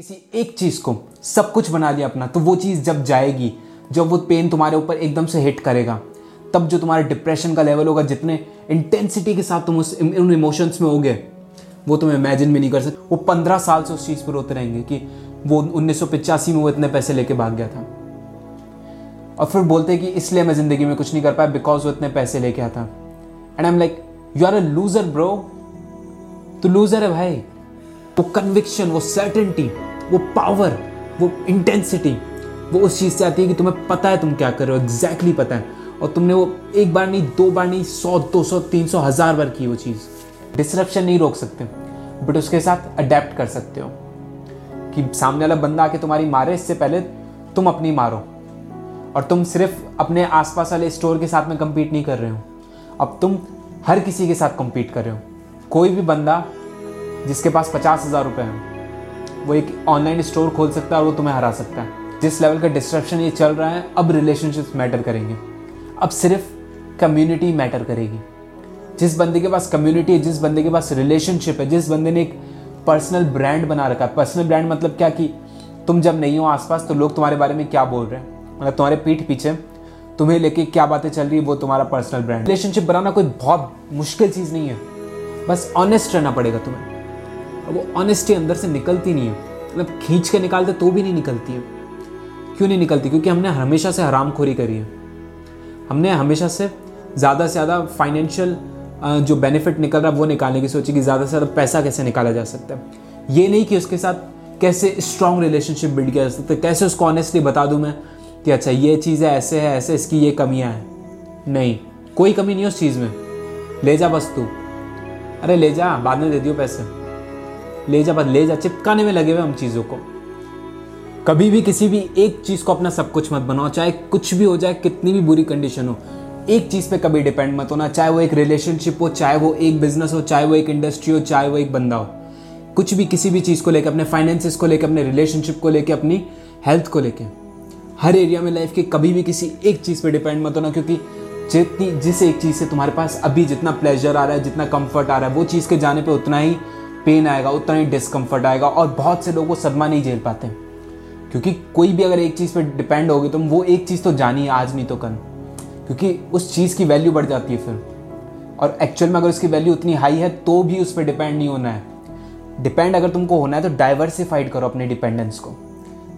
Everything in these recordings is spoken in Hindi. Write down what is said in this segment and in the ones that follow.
किसी एक चीज़ को, सब कुछ बना लिया अपना तो वो चीज़ जब जाएगी, जब वो पेन तुम्हारे ऊपर एकदम से हिट करेगा, तब जो तुम्हारे डिप्रेशन का लेवल होगा, जितने इंटेंसिटी के साथ तुम उस उन इमोशंस में होगे, वो तुम इमेजिन भी नहीं कर सकते। वो पंद्रह साल से उस चीज़ पर रोते रहेंगे कि वो उन्नीस में वो इतने पैसे लेके भाग गया था। और फिर बोलते कि इसलिए मैं ज़िंदगी में कुछ नहीं कर पाया बिकॉज़ वो इतने पैसे लेके आता। And I am like you are a loser bro तो लूजर है भाई। वो कन्विक्शन वो सर्टेनिटी वो पावर वो इंटेंसिटी वो उस चीज़ से आती है कि तुम्हें पता है तुम क्या कर रहे हो एग्जैक्टली पता है। और तुमने वो एक बार नहीं, दो बार नहीं, सौ, दो सौ, तीन सौ, हज़ार बार की वो चीज़। डिसरप्शन नहीं रोक सकते बट उसके साथ अडेप्ट कर सकते हो। कि सामने वाला बंदा आके तुम्हारी मारे, इससे पहले तुम अपनी मारो। और तुम सिर्फ़ अपने आसपास वाले स्टोर के साथ में कम्पीट नहीं कर रहे हो। अब तुम हर किसी के साथ कम्पीट कर रहे हो। कोई भी बंदा जिसके पास पचास हज़ार रुपये हैं वो एक ऑनलाइन स्टोर खोल सकता है और वो तुम्हें हरा सकता है। जिस लेवल का डिस्ट्रप्शन ये चल रहा है, अब रिलेशनशिप्स मैटर करेंगे। अब सिर्फ़ कम्युनिटी मैटर करेगी। जिस बंदे के पास कम्युनिटी है, जिस बंदे के पास रिलेशनशिप है, जिस बंदे ने एक पर्सनल ब्रांड बना रखा है। पर्सनल ब्रांड मतलब क्या कि तुम जब नहीं हो आसपास तो लोग तुम्हारे बारे में क्या बोल रहे हैं? मतलब तुम्हारे पीठ पीछे, तुम्हें लेके क्या बातें चल रही है, वो तुम्हारा पर्सनल ब्रांड रिलेशनशिप बनाना कोई बहुत मुश्किल चीज़ नहीं है। बस ऑनेस्ट रहना पड़ेगा तुम्हें। वो ऑनेस्टी अंदर से निकलती नहीं है। मतलब खींच के निकालते तो भी नहीं निकलती है। क्यों नहीं निकलती? क्योंकि हमने हमेशा से हरामखोरी करी है। हमने हमेशा से ज़्यादा से ज़्यादा फाइनेंशियल जो बेनिफिट निकल रहा है, वो निकालने की सोची कि ज़्यादा से ज़्यादा पैसा कैसे निकाला जा सकता है। ये नहीं कि उसके साथ कैसे स्ट्रॉन्ग रिलेशनशिप बिल्ड किया जा सकता है। कैसे उसको ऑनेस्टली बता दूँ मैं कि अच्छा ये चीज़ है ऐसे है, ऐसे इसकी ये कमियाँ हैं। नहीं, कोई कमी नहीं उस चीज़ में। ले जा बस तू। अरे ले जा, बाद में दे दियो पैसे। ले जा, बस ले जा, चिपकाने में लगे हुए हम चीज़ों को। कभी भी किसी भी एक चीज़ को अपना सब कुछ मत बनाओ, चाहे कुछ भी हो जाए कितनी भी बुरी कंडीशन हो। एक चीज़ पे कभी डिपेंड मत होना, चाहे वो एक रिलेशनशिप हो, चाहे वो एक बिज़नेस हो, चाहे वो एक इंडस्ट्री हो, चाहे वो एक बंदा हो। कुछ भी किसी भी चीज़ को लेकर अपने फाइनेंसिस को लेकर अपने रिलेशनशिप को लेकर अपनी हेल्थ को लेकर हर एरिया में लाइफ के कभी भी किसी एक चीज़ पे डिपेंड मत होना, क्योंकि जितनी, जिस एक चीज़ से तुम्हारे पास अभी जितना प्लेजर आ रहा है, जितना कंफर्ट आ रहा है, वो चीज़ के जाने पे उतना ही पेन आएगा, उतना ही डिस्कम्फर्ट आएगा और बहुत से लोग वो सदमा नहीं झेल पाते। क्योंकि कोई भी अगर एक चीज़ पे डिपेंड होगी तो वो एक चीज़ तो जानी है, आज नहीं तो कल। क्योंकि उस चीज़ की वैल्यू बढ़ जाती है फिर। और एक्चुअल में अगर उसकी वैल्यू उतनी हाई है तो भी उस पर डिपेंड नहीं होना है। डिपेंड अगर तुमको होना है तो डाइवर्सिफाइड करो अपने डिपेंडेंस को।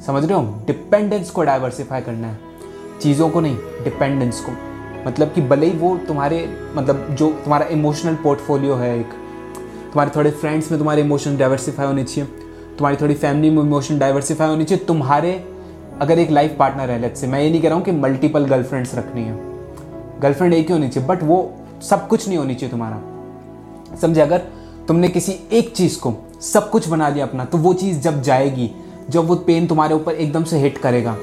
समझ रहे हो? डिपेंडेंस को डाइवर्सिफाई करना है। चीज़ों को नहीं डिपेंडेंस को। मतलब कि भले ही वो तुम्हारे मतलब जो तुम्हारा इमोशनल पोर्टफोलियो है एक तुम्हारे थोड़े फ्रेंड्स में तुम्हारे इमोशन डाइवर्सिफाई होने चाहिए। तुम्हारी थोड़ी फैमिली में इमोशन डाइवर्सिफाई होनी चाहिए। तुम्हारे अगर एक लाइफ पार्टनर है लेट से मैं ये नहीं कह रहा हूँ कि मल्टीपल गर्लफ्रेंड्स रखनी है। गर्लफ्रेंड एक ही होनी चाहिए बट वो सब कुछ नहीं होनी चाहिए तुम्हारा। समझे, अगर तुमने किसी एक चीज़ को सब कुछ बना लिया अपना तो वो चीज़ जब जाएगी, जब वो पेन तुम्हारे ऊपर एकदम से हिट करेगा,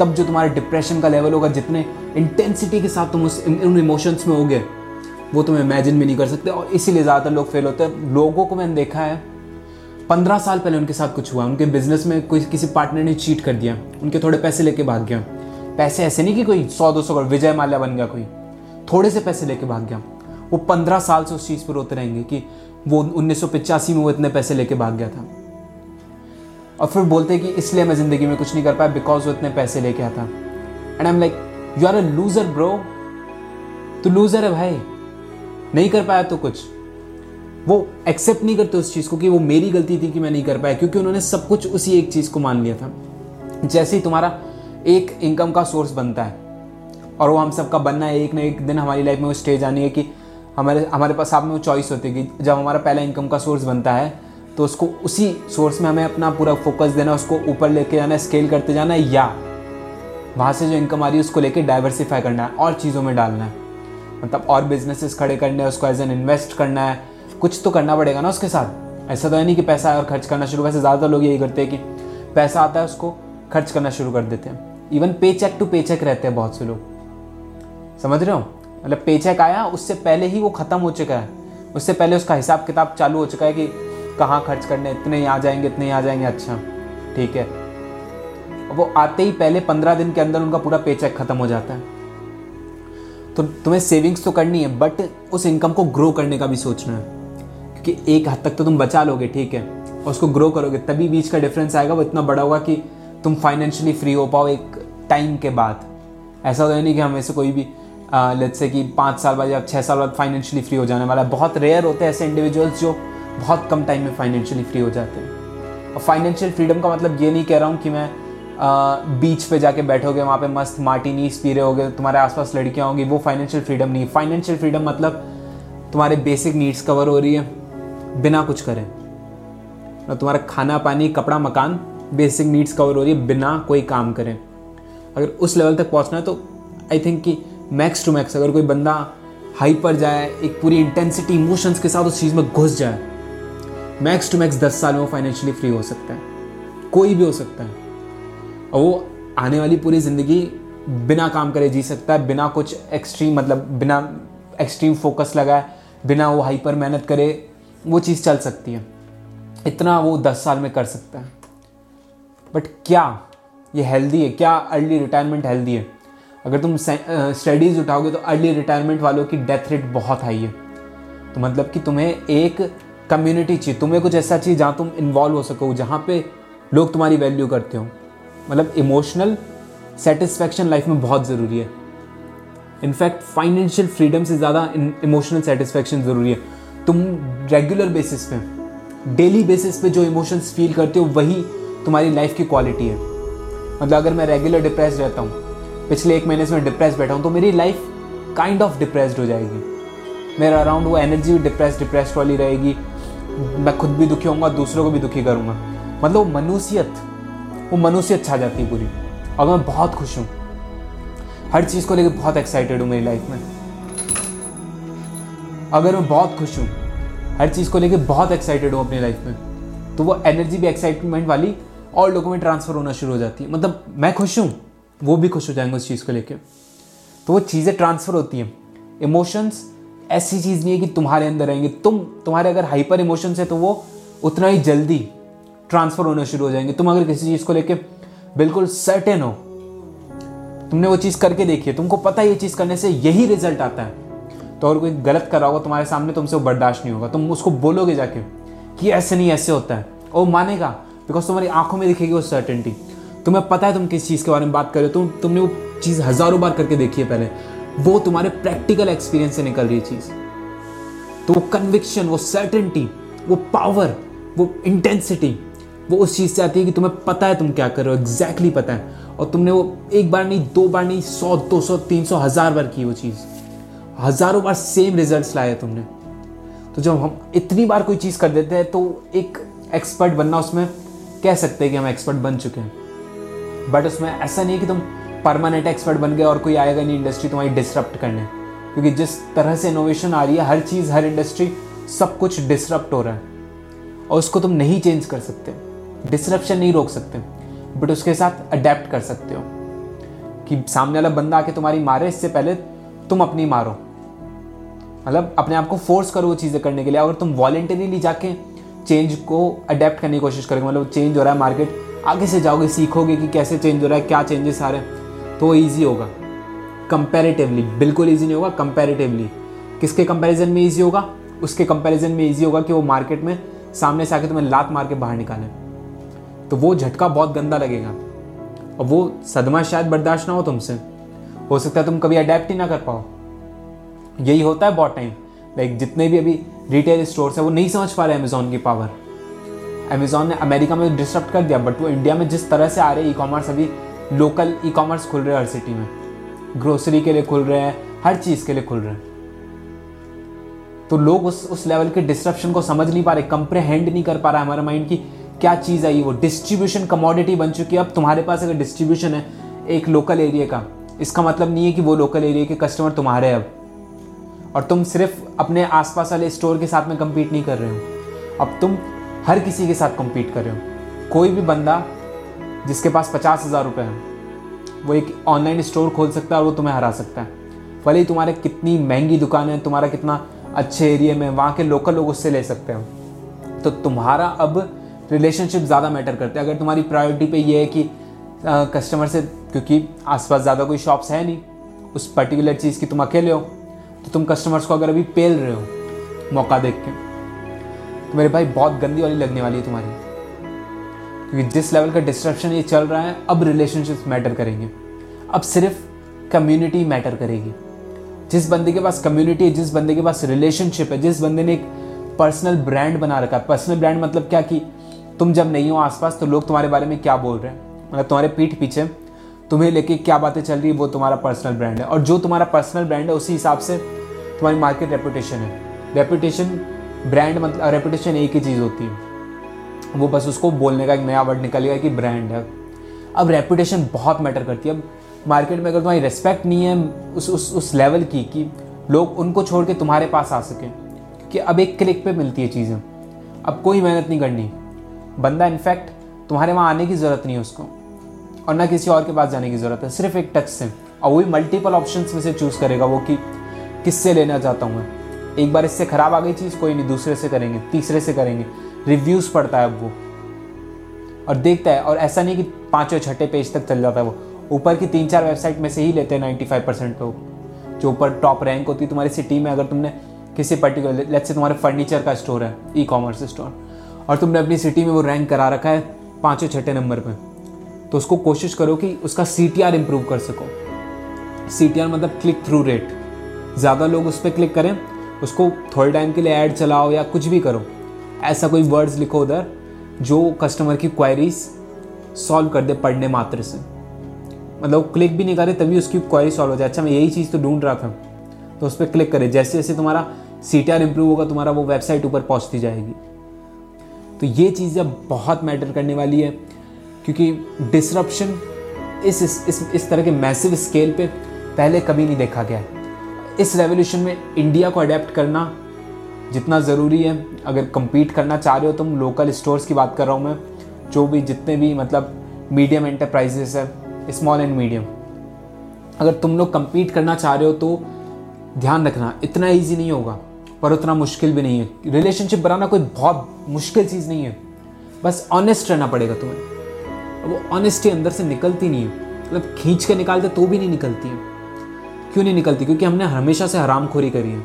तब जो तुम्हारे डिप्रेशन का लेवल होगा, जितने इंटेंसिटी के साथ तुम उस उन इमोशंस में होगे वो तुम इमेजिन भी नहीं कर सकते, और इसीलिए ज़्यादातर लोग फेल होते हैं। लोगों को मैंने देखा है, पंद्रह साल पहले उनके साथ कुछ हुआ उनके बिज़नेस में कोई, किसी पार्टनर ने चीट कर दिया। उनके थोड़े पैसे लेके भाग गया। पैसे ऐसे नहीं कि कोई सौ, दो सौ करोड़, विजय माल्या बन गया कोई। थोड़े से पैसे लेके भाग गया। वो पंद्रह साल से उस चीज़ पर रोते रहेंगे कि वो उन्नीस में वो इतने पैसे लेके भाग गया था। और फिर बोलते कि इसलिए मैं ज़िंदगी में कुछ नहीं कर पाया बिकॉज़ वो इतने पैसे लेके आता। And I am like you are a loser bro तू लूजर है भाई। नहीं कर पाया तो कुछ। वो एक्सेप्ट नहीं करते उस चीज़ को कि वो मेरी गलती थी कि मैं नहीं कर पाया, क्योंकि उन्होंने सब कुछ उसी एक चीज़ को मान लिया था। जैसे ही तुम्हारा एक इनकम का सोर्स बनता है, और वो हम सबका बनना है, एक ना एक दिन हमारी लाइफ में वो स्टेज आनी है कि हमारे हमारे पास में वो चॉइस होती है कि जब हमारा पहला इनकम का सोर्स बनता है तो उसको उसी सोर्स में हमें अपना पूरा फोकस देना, उसको ऊपर लेके जाना है स्केल करते जाना है या वहाँ से जो इनकम आ रही है, उसको लेके डाइवर्सिफाई करना है, और चीज़ों में डालना है। मतलब और बिजनेसेस खड़े करने हैं, उसको एज एन इन्वेस्ट करना है। कुछ तो करना पड़ेगा ना उसके साथ। ऐसा तो है नहीं कि पैसा और खर्च करना शुरू, वैसे ज़्यादातर लोग यही करते हैं कि पैसा आता है, उसको खर्च करना शुरू कर देते हैं। इवन पे चेक टू पे चेक रहते हैं बहुत से लोग। समझ रहे हो? मतलब पे चेक आया, उससे पहले ही वो ख़त्म हो चुका है। उससे पहले उसका हिसाब किताब चालू हो चुका है कि कहाँ खर्च करने इतने ही आ जाएँगे, इतने ही आ जाएँगे अच्छा ठीक है। वो आते ही पहले पंद्रह दिन के अंदर उनका पूरा पे चेक खत्म हो जाता है। तो तुम्हें सेविंग्स तो करनी है बट उस इनकम को ग्रो करने का भी सोचना है। क्योंकि एक हद तक तो तुम बचा लोगे, ठीक है? और उसको ग्रो करोगे, तभी बीच का डिफरेंस आएगा, वो इतना बड़ा होगा कि तुम फाइनेंशियली फ्री हो पाओ एक टाइम के बाद। ऐसा तो नहीं कि हमें से कोई भी लेट्स से कि पाँच साल बाद या छः साल बाद फाइनेंशियली फ्री हो जाने वाला है। बहुत रेयर होते हैं ऐसे इंडिविजुअल्स जो बहुत कम टाइम में फाइनेंशियली फ्री हो जाते हैं। और फाइनेंशियल फ्रीडम का मतलब ये नहीं कह रहा हूँ कि मैं बीच पे जाके बैठोगे, वहाँ पे मस्त मार्टिनीस पी रहे होगे, तुम्हारे आसपास लड़कियाँ होंगी, वो फाइनेंशियल फ्रीडम नहीं फाइनेंशियल फ्रीडम मतलब तुम्हारे बेसिक नीड्स कवर हो रही है, बिना कुछ करें। और तुम्हारा खाना पानी, कपड़ा, मकान बेसिक नीड्स कवर हो रही है, बिना कोई काम करें। अगर उस लेवल तक पहुँचना है तो आई थिंक कि मैक्स टू मैक्स अगर कोई बंदा हाई पर जाए, एक पूरी इंटेंसिटी इमोशंस के साथ उस चीज़ में घुस जाए मैक्स टू मैक्स दस साल में वो फाइनेंशियली फ्री हो सकता है। कोई भी हो सकता है। और वो आने वाली पूरी ज़िंदगी बिना काम करे जी सकता है, बिना कुछ एक्सट्रीम मतलब बिना एक्सट्रीम फोकस लगाए, बिना वो हाइपर मेहनत करे, वो चीज़ चल सकती है। इतना वो दस साल में कर सकता है। बट क्या ये हेल्दी है? क्या अर्ली रिटायरमेंट हेल्दी है? अगर तुम स्टडीज़ उठाओगे तो अर्ली रिटायरमेंट वालों की डेथ रेट बहुत हाई है। तो मतलब कि तुम्हें एक कम्युनिटी चाहिए। तुम्हें कुछ ऐसा चाहिए जहाँ तुम इन्वॉल्व हो सको, जहाँ पे लोग तुम्हारी वैल्यू करते हो। मतलब इमोशनल सेटिस्फैक्शन लाइफ में बहुत ज़रूरी है। इनफैक्ट फाइनेंशियल फ्रीडम से ज़्यादा इमोशनल सेटिस्फैक्शन ज़रूरी है। तुम रेगुलर बेसिस पे डेली बेसिस पे जो इमोशंस फील करते हो, वही तुम्हारी लाइफ की क्वालिटी है। मतलब अगर मैं रेगुलर डिप्रेस रहता हूँ, पिछले एक महीने से मैं डिप्रेस बैठा हूँ तो मेरी लाइफ काइंड ऑफ़ डिप्रेस्ड हो जाएगी। मेरा अराउंड वो एनर्जी भी डिप्रेस डिप्रेस्ड वाली रहेगी। मैं खुद भी दुखी होऊँगा, दूसरों को भी दुखी करूँगा। मतलब मनुष्यत वो मनुष्यत छा जाती है पूरी। और मैं बहुत खुश हूँ। हर चीज़ को लेकर बहुत एक्साइटेड हूँ मेरी लाइफ में। अगर मैं बहुत खुश हूँ, हर चीज़ को लेकर बहुत एक्साइटेड हूँ अपनी लाइफ में तो वो एनर्जी भी एक्साइटमेंट वाली और लोगों में ट्रांसफ़र होना शुरू हो जाती है। मतलब मैं खुश हूँ, वो भी खुश हो जाएँगे उस चीज़ को लेकर। तो वो चीज़ें ट्रांसफ़र होती हैं। इमोशंस ऐसी चीज़ नहीं है कि तुम्हारे अंदर रहेंगे तुम, तुम्हारे अगर हाइपर इमोशंस है तो वो उतना ही जल्दी ट्रांसफ़र होना शुरू हो जाएँगे। तुम अगर किसी चीज़ को लेकर बिल्कुल सर्टेन हो, तुमने वो चीज़ करके देखी है, तुमको पता है ये चीज़ करने से यही रिज़ल्ट आता है तो अगर कोई गलत कर रहा होगा, तुम्हारे सामने तुमसे वो बर्दाश्त नहीं होगा। तुम उसको बोलोगे जाके कि ऐसे नहीं, ऐसे होता है। और मानेगा बिकॉज़ तुम्हारी आँखों में दिखेगी वो सर्टेनिटी तुम्हें पता है तुम किस चीज़ के बारे में बात कर रहे हो। तुम, तुमने वो चीज़ हज़ारों बार करके देखी है पहले। वो तुम्हारे प्रैक्टिकल एक्सपीरियंस से निकल रही है चीज़। तो वो कन्विक्शन वो सर्टेनिटी वो पावर वो इंटेंसिटी वो उस चीज़ से आती है कि तुम्हें पता है तुम क्या कर रहे हो एग्जैक्टली पता है। और तुमने वो एक बार नहीं, दो बार नहीं, सौ, दो सौ, तीन सौ, हज़ार बार की वो चीज़। हज़ारों बार सेम रिज़ल्ट लाए तुमने। तो जब हम इतनी बार कोई चीज़ कर देते हैं तो एक एक्सपर्ट बनना उसमें, कह सकते हैं कि हम एक्सपर्ट बन चुके हैं। बट उसमें ऐसा नहीं कि तुम परमानेंट एक्सपर्ट बन गए और कोई आएगा नहीं इंडस्ट्री तुम्हारी डिसरप्ट करने। क्योंकि जिस तरह से इनोवेशन आ रही है, हर चीज़, हर इंडस्ट्री सब कुछ डिसरप्ट हो रहा है। और उसको तुम नहीं चेंज कर सकते। डिसरप्शन नहीं रोक सकते बट उसके साथ अडेप्ट कर सकते हो कि सामने वाला बंदा आके तुम्हारी मारे, इससे पहले तुम अपनी मारो। मतलब अपने आप को फोर्स करो वो चीज़ें करने के लिए। अगर तुम वॉलेंटरीली जाके चेंज को अडेप्ट करने की कोशिश करोगे मतलब चेंज हो रहा है मार्केट आगे से जाओगे, सीखोगे कि कैसे चेंज हो रहा है, क्या चेंजेस आ रहे हैं तो ईजी होगा। कंपेरेटिवली बिल्कुल ईजी नहीं होगा कंपेरेटिवली किसके कंपेरिजन में ईजी होगा? उसके कंपेरिजन में ईजी होगा कि वो मार्केट में सामने से आके तुम्हें लात मार के बाहर निकाले। तो वो झटका बहुत गंदा लगेगा। और वो सदमा शायद बर्दाश्त ना हो तुमसे। हो सकता है तुम कभी अडेप्ट ही ना कर पाओ। यही होता है बहुत टाइम लाइक जितने भी अभी रिटेल स्टोर्स है, वो नहीं समझ पा रहे अमेजोन की पावर अमेजोन ने अमेरिका में डिस्टर्ब कर दिया बट वो इंडिया में जिस तरह से आ रहे ई कॉमर्स अभी लोकल ई कॉमर्स खुल रहे हैं हर सिटी में। ग्रोसरी के लिए खुल रहे हैं, हर चीज़ के लिए खुल रहे हैं। तो लोग उस उस लेवल के डिस्ट्रप्शन को समझ नहीं पा रहे कंप्रेहेंड नहीं कर पा रहा है हमारा माइंड की क्या चीज़ आई वो डिस्ट्रीब्यूशन कमोडिटी बन चुकी है। अब तुम्हारे पास अगर डिस्ट्रीब्यूशन है एक लोकल एरिया का, इसका मतलब नहीं है कि वो लोकल एरिया के कस्टमर तुम्हारे अब। और तुम सिर्फ़ अपने आसपास वाले स्टोर के साथ में कम्पीट नहीं कर रहे हो। अब तुम हर किसी के साथ कम्पीट कर रहे हो। कोई भी बंदा जिसके पास पचास हज़ार रुपये है, वो एक ऑनलाइन स्टोर खोल सकता है और वो तुम्हें हरा सकता है। भले ही तुम्हारे कितनी महँगी दुकान है, तुम्हारा कितना अच्छे एरिया में वहाँ के लोकल लोग उससे ले सकते हो। तो तुम्हारा अब रिलेशनशिप ज़्यादा मैटर करते हैं। अगर तुम्हारी प्रायोरिटी पे ये है कि कस्टमर से, क्योंकि आसपास ज़्यादा कोई शॉप्स है नहीं, उस पर्टिकुलर चीज़ की तुम अकेले हो तो तुम कस्टमर्स को अगर अभी पेल रहे हो, मौका देख के तो मेरे भाई बहुत गंदी वाली लगने वाली है तुम्हारी। क्योंकि जिस लेवल का डिस्ट्रप्शन ये चल रहा है, अब रिलेशनशिप्स मैटर करेंगे। अब सिर्फ़ कम्युनिटी मैटर करेगी। जिस बंदे के पास कम्युनिटी है, जिस बंदे के पास रिलेशनशिप है, जिस बंदे ने एक पर्सनल ब्रांड बना रखा है। पर्सनल ब्रांड मतलब क्या कि तुम जब नहीं हो आसपास तो लोग तुम्हारे बारे में क्या बोल रहे हैं? मतलब तुम्हारे पीठ पीछे, तुम्हें लेके क्या बातें चल रही है, वो तुम्हारा पर्सनल ब्रांड है। और जो तुम्हारा पर्सनल ब्रांड है, उसी हिसाब से तुम्हारी मार्केट रेपुटेशन है। रेपुटेशन ब्रांड मतलब रेपुटेशन एक ही चीज़ होती है। वो बस उसको बोलने का एक नया वर्ड निकल गया कि ब्रांड है। अब रेपुटेशन बहुत मैटर करती है। अब मार्केट में अगर तुम्हारी रिस्पेक्ट नहीं है उस उस उस लेवल की, कि लोग उनको छोड़ के तुम्हारे पास आ सकें, कि अब एक क्लिक पे मिलती है चीज़ें। अब कोई मेहनत नहीं करनी। बंदा इनफैक्ट तुम्हारे वहाँ आने की ज़रूरत नहीं है उसको, और ना किसी और के पास जाने की ज़रूरत है, सिर्फ़ एक टच से। और वही मल्टीपल ऑप्शन में से चूज़ करेगा वो कि किससे लेना चाहता हूँ मैं। एक बार इससे ख़राब आ गई चीज़, कोई नहीं, दूसरे से करेंगे, तीसरे से करेंगे। रिव्यूज़ पढ़ता है अब वो। और देखता है, और ऐसा नहीं कि पाँचों छठे पेज तक चल जाता है वो। ऊपर की तीन चार वेबसाइट में से ही लेते हैं नाइन्टी फाइव परसेंट लोग। जो ऊपर टॉप रैंक होती है तुम्हारी सिटी में, अगर तुमने किसी पर्टिकुलर लेट्स से तुम्हारे फर्नीचर का स्टोर है ई कॉमर्स स्टोर और तुमने अपनी सिटी में वो रैंक करा रखा है पाँचों छठे नंबर पर तो उसको कोशिश करो कि उसका सी टी आर इम्प्रूव कर सको। सी टी आर मतलब क्लिक थ्रू रेट ज़्यादा लोग उस पर क्लिक करें, उसको थोड़े टाइम के लिए ऐड चलाओ या कुछ भी करो। ऐसा कोई वर्ड्स लिखो उधर जो कस्टमर की क्वायरीज सॉल्व कर दे पढ़ने मात्र से। मतलब क्लिक भी नहीं करे तभी उसकी क्वायरी सॉल्व हो जाए। अच्छा मैं यही चीज़ तो ढूंढ रहा था। तो उस पर क्लिक करें। जैसे जैसे तुम्हारा सी टी आर इम्प्रूव होगा, तुम्हारा वो वेबसाइट ऊपर पहुँचती जाएगी। तो ये चीज़ें बहुत मैटर करने वाली है क्योंकि डिसरप्शन इस इस इस, इस तरह के मैसिव स्केल पे पहले कभी नहीं देखा गया। है इस रेवोल्यूशन में इंडिया को अडेप्ट करना जितना ज़रूरी है। अगर compete करना चाह रहे हो तुम लोकल स्टोर्स की बात कर रहा हूँ मैं जो भी जितने भी मतलब मीडियम एंटरप्राइजेस है स्मॉल एंड मीडियम अगर तुम लोग कम्पीट करना चाह रहे हो तो ध्यान रखना इतना ईजी नहीं होगा। पर उतना मुश्किल भी नहीं है। रिलेशनशिप बनाना कोई बहुत मुश्किल चीज़ नहीं है। बस ऑनेस्ट रहना पड़ेगा तुम्हें। वो ऑनेस्टी अंदर से निकलती नहीं है। मतलब खींच के निकालते तो भी नहीं निकलती है। क्यों नहीं निकलती? क्योंकि हमने हमेशा से हरामखोरी करी है।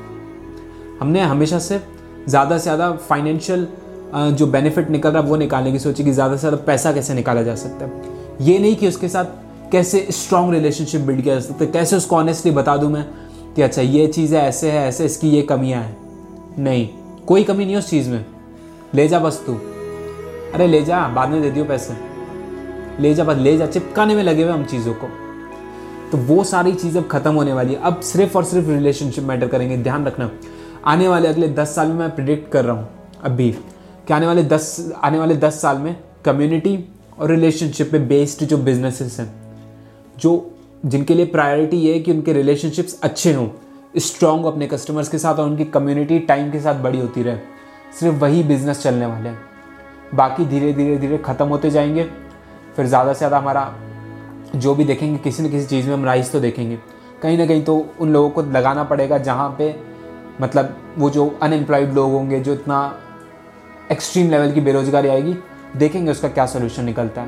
हमने हमेशा से ज़्यादा से ज़्यादा फाइनेंशियल जो बेनिफिट निकल रहा है, वो निकालने की सोची कि ज़्यादा से ज़्यादा पैसा कैसे निकाला जा सकता है। ये नहीं कि उसके साथ कैसे स्ट्रॉन्ग रिलेशनशिप बिल्ड किया जा सकता है। कैसे उसको ऑनेस्टली बता दूँ मैं कि अच्छा ये चीज़ है ऐसे है, ऐसे, इसकी ये कमियाँ हैं। नहीं, कोई कमी नहीं उस चीज़ में। ले जा बस तू। अरे ले जा, बाद में दे दियो पैसे। ले जा, बस ले जा, चिपकाने में लगे हुए हम चीज़ों को। तो वो सारी चीज़ अब खत्म होने वाली है। अब सिर्फ़ और सिर्फ़ रिलेशनशिप मैटर करेंगे, ध्यान रखना। आने वाले अगले दस साल में मैं प्रिडिक्ट कर रहा हूँ, अभी, कि आने वाले दस, आने वाले दस साल में कम्युनिटी और रिलेशनशिप पे बेस्ड जो बिजनेसेस हैं, जो जिनके लिए प्रायोरिटी ये है कि उनके रिलेशनशिप्स अच्छे हों। स्ट्रॉन्ग अपने कस्टमर्स के साथ और उनकी कम्युनिटी टाइम के साथ बड़ी होती रहे। सिर्फ़ वही बिज़नेस चलने वाले हैं। बाकी धीरे धीरे धीरे ख़त्म होते जाएँगे। फिर ज़्यादा से ज़्यादा हमारा जो भी देखेंगे, किसी न किसी चीज़ में हम राइस तो देखेंगे। कहीं ना कहीं तो उन लोगों को लगाना पड़ेगा जहाँ पे मतलब वो जो अनएम्प्लॉयड लोग होंगे, जो इतना एक्सट्रीम लेवल की बेरोजगारी आएगी, देखेंगे उसका क्या सोल्यूशन निकलता है।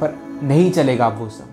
पर नहीं चलेगा अब वो सब।